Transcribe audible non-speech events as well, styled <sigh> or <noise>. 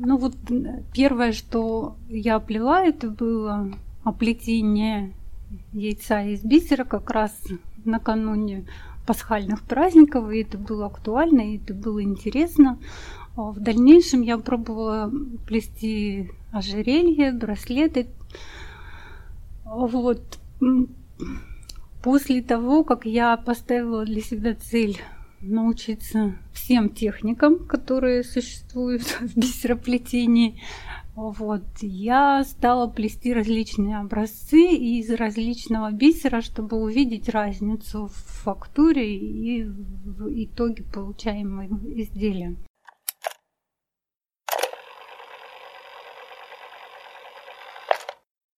Ну вот первое, что я плела, это было оплетение яйца из бисера как раз накануне пасхальных праздников, и это было актуально, и это было интересно. А в дальнейшем я пробовала плести ожерелье, браслеты. Вот. После того, как я поставила для себя цель научиться всем техникам, которые существуют <laughs> в бисероплетении. Вот. Я стала плести различные образцы из различного бисера, чтобы увидеть разницу в фактуре и в итоге получаемого изделия.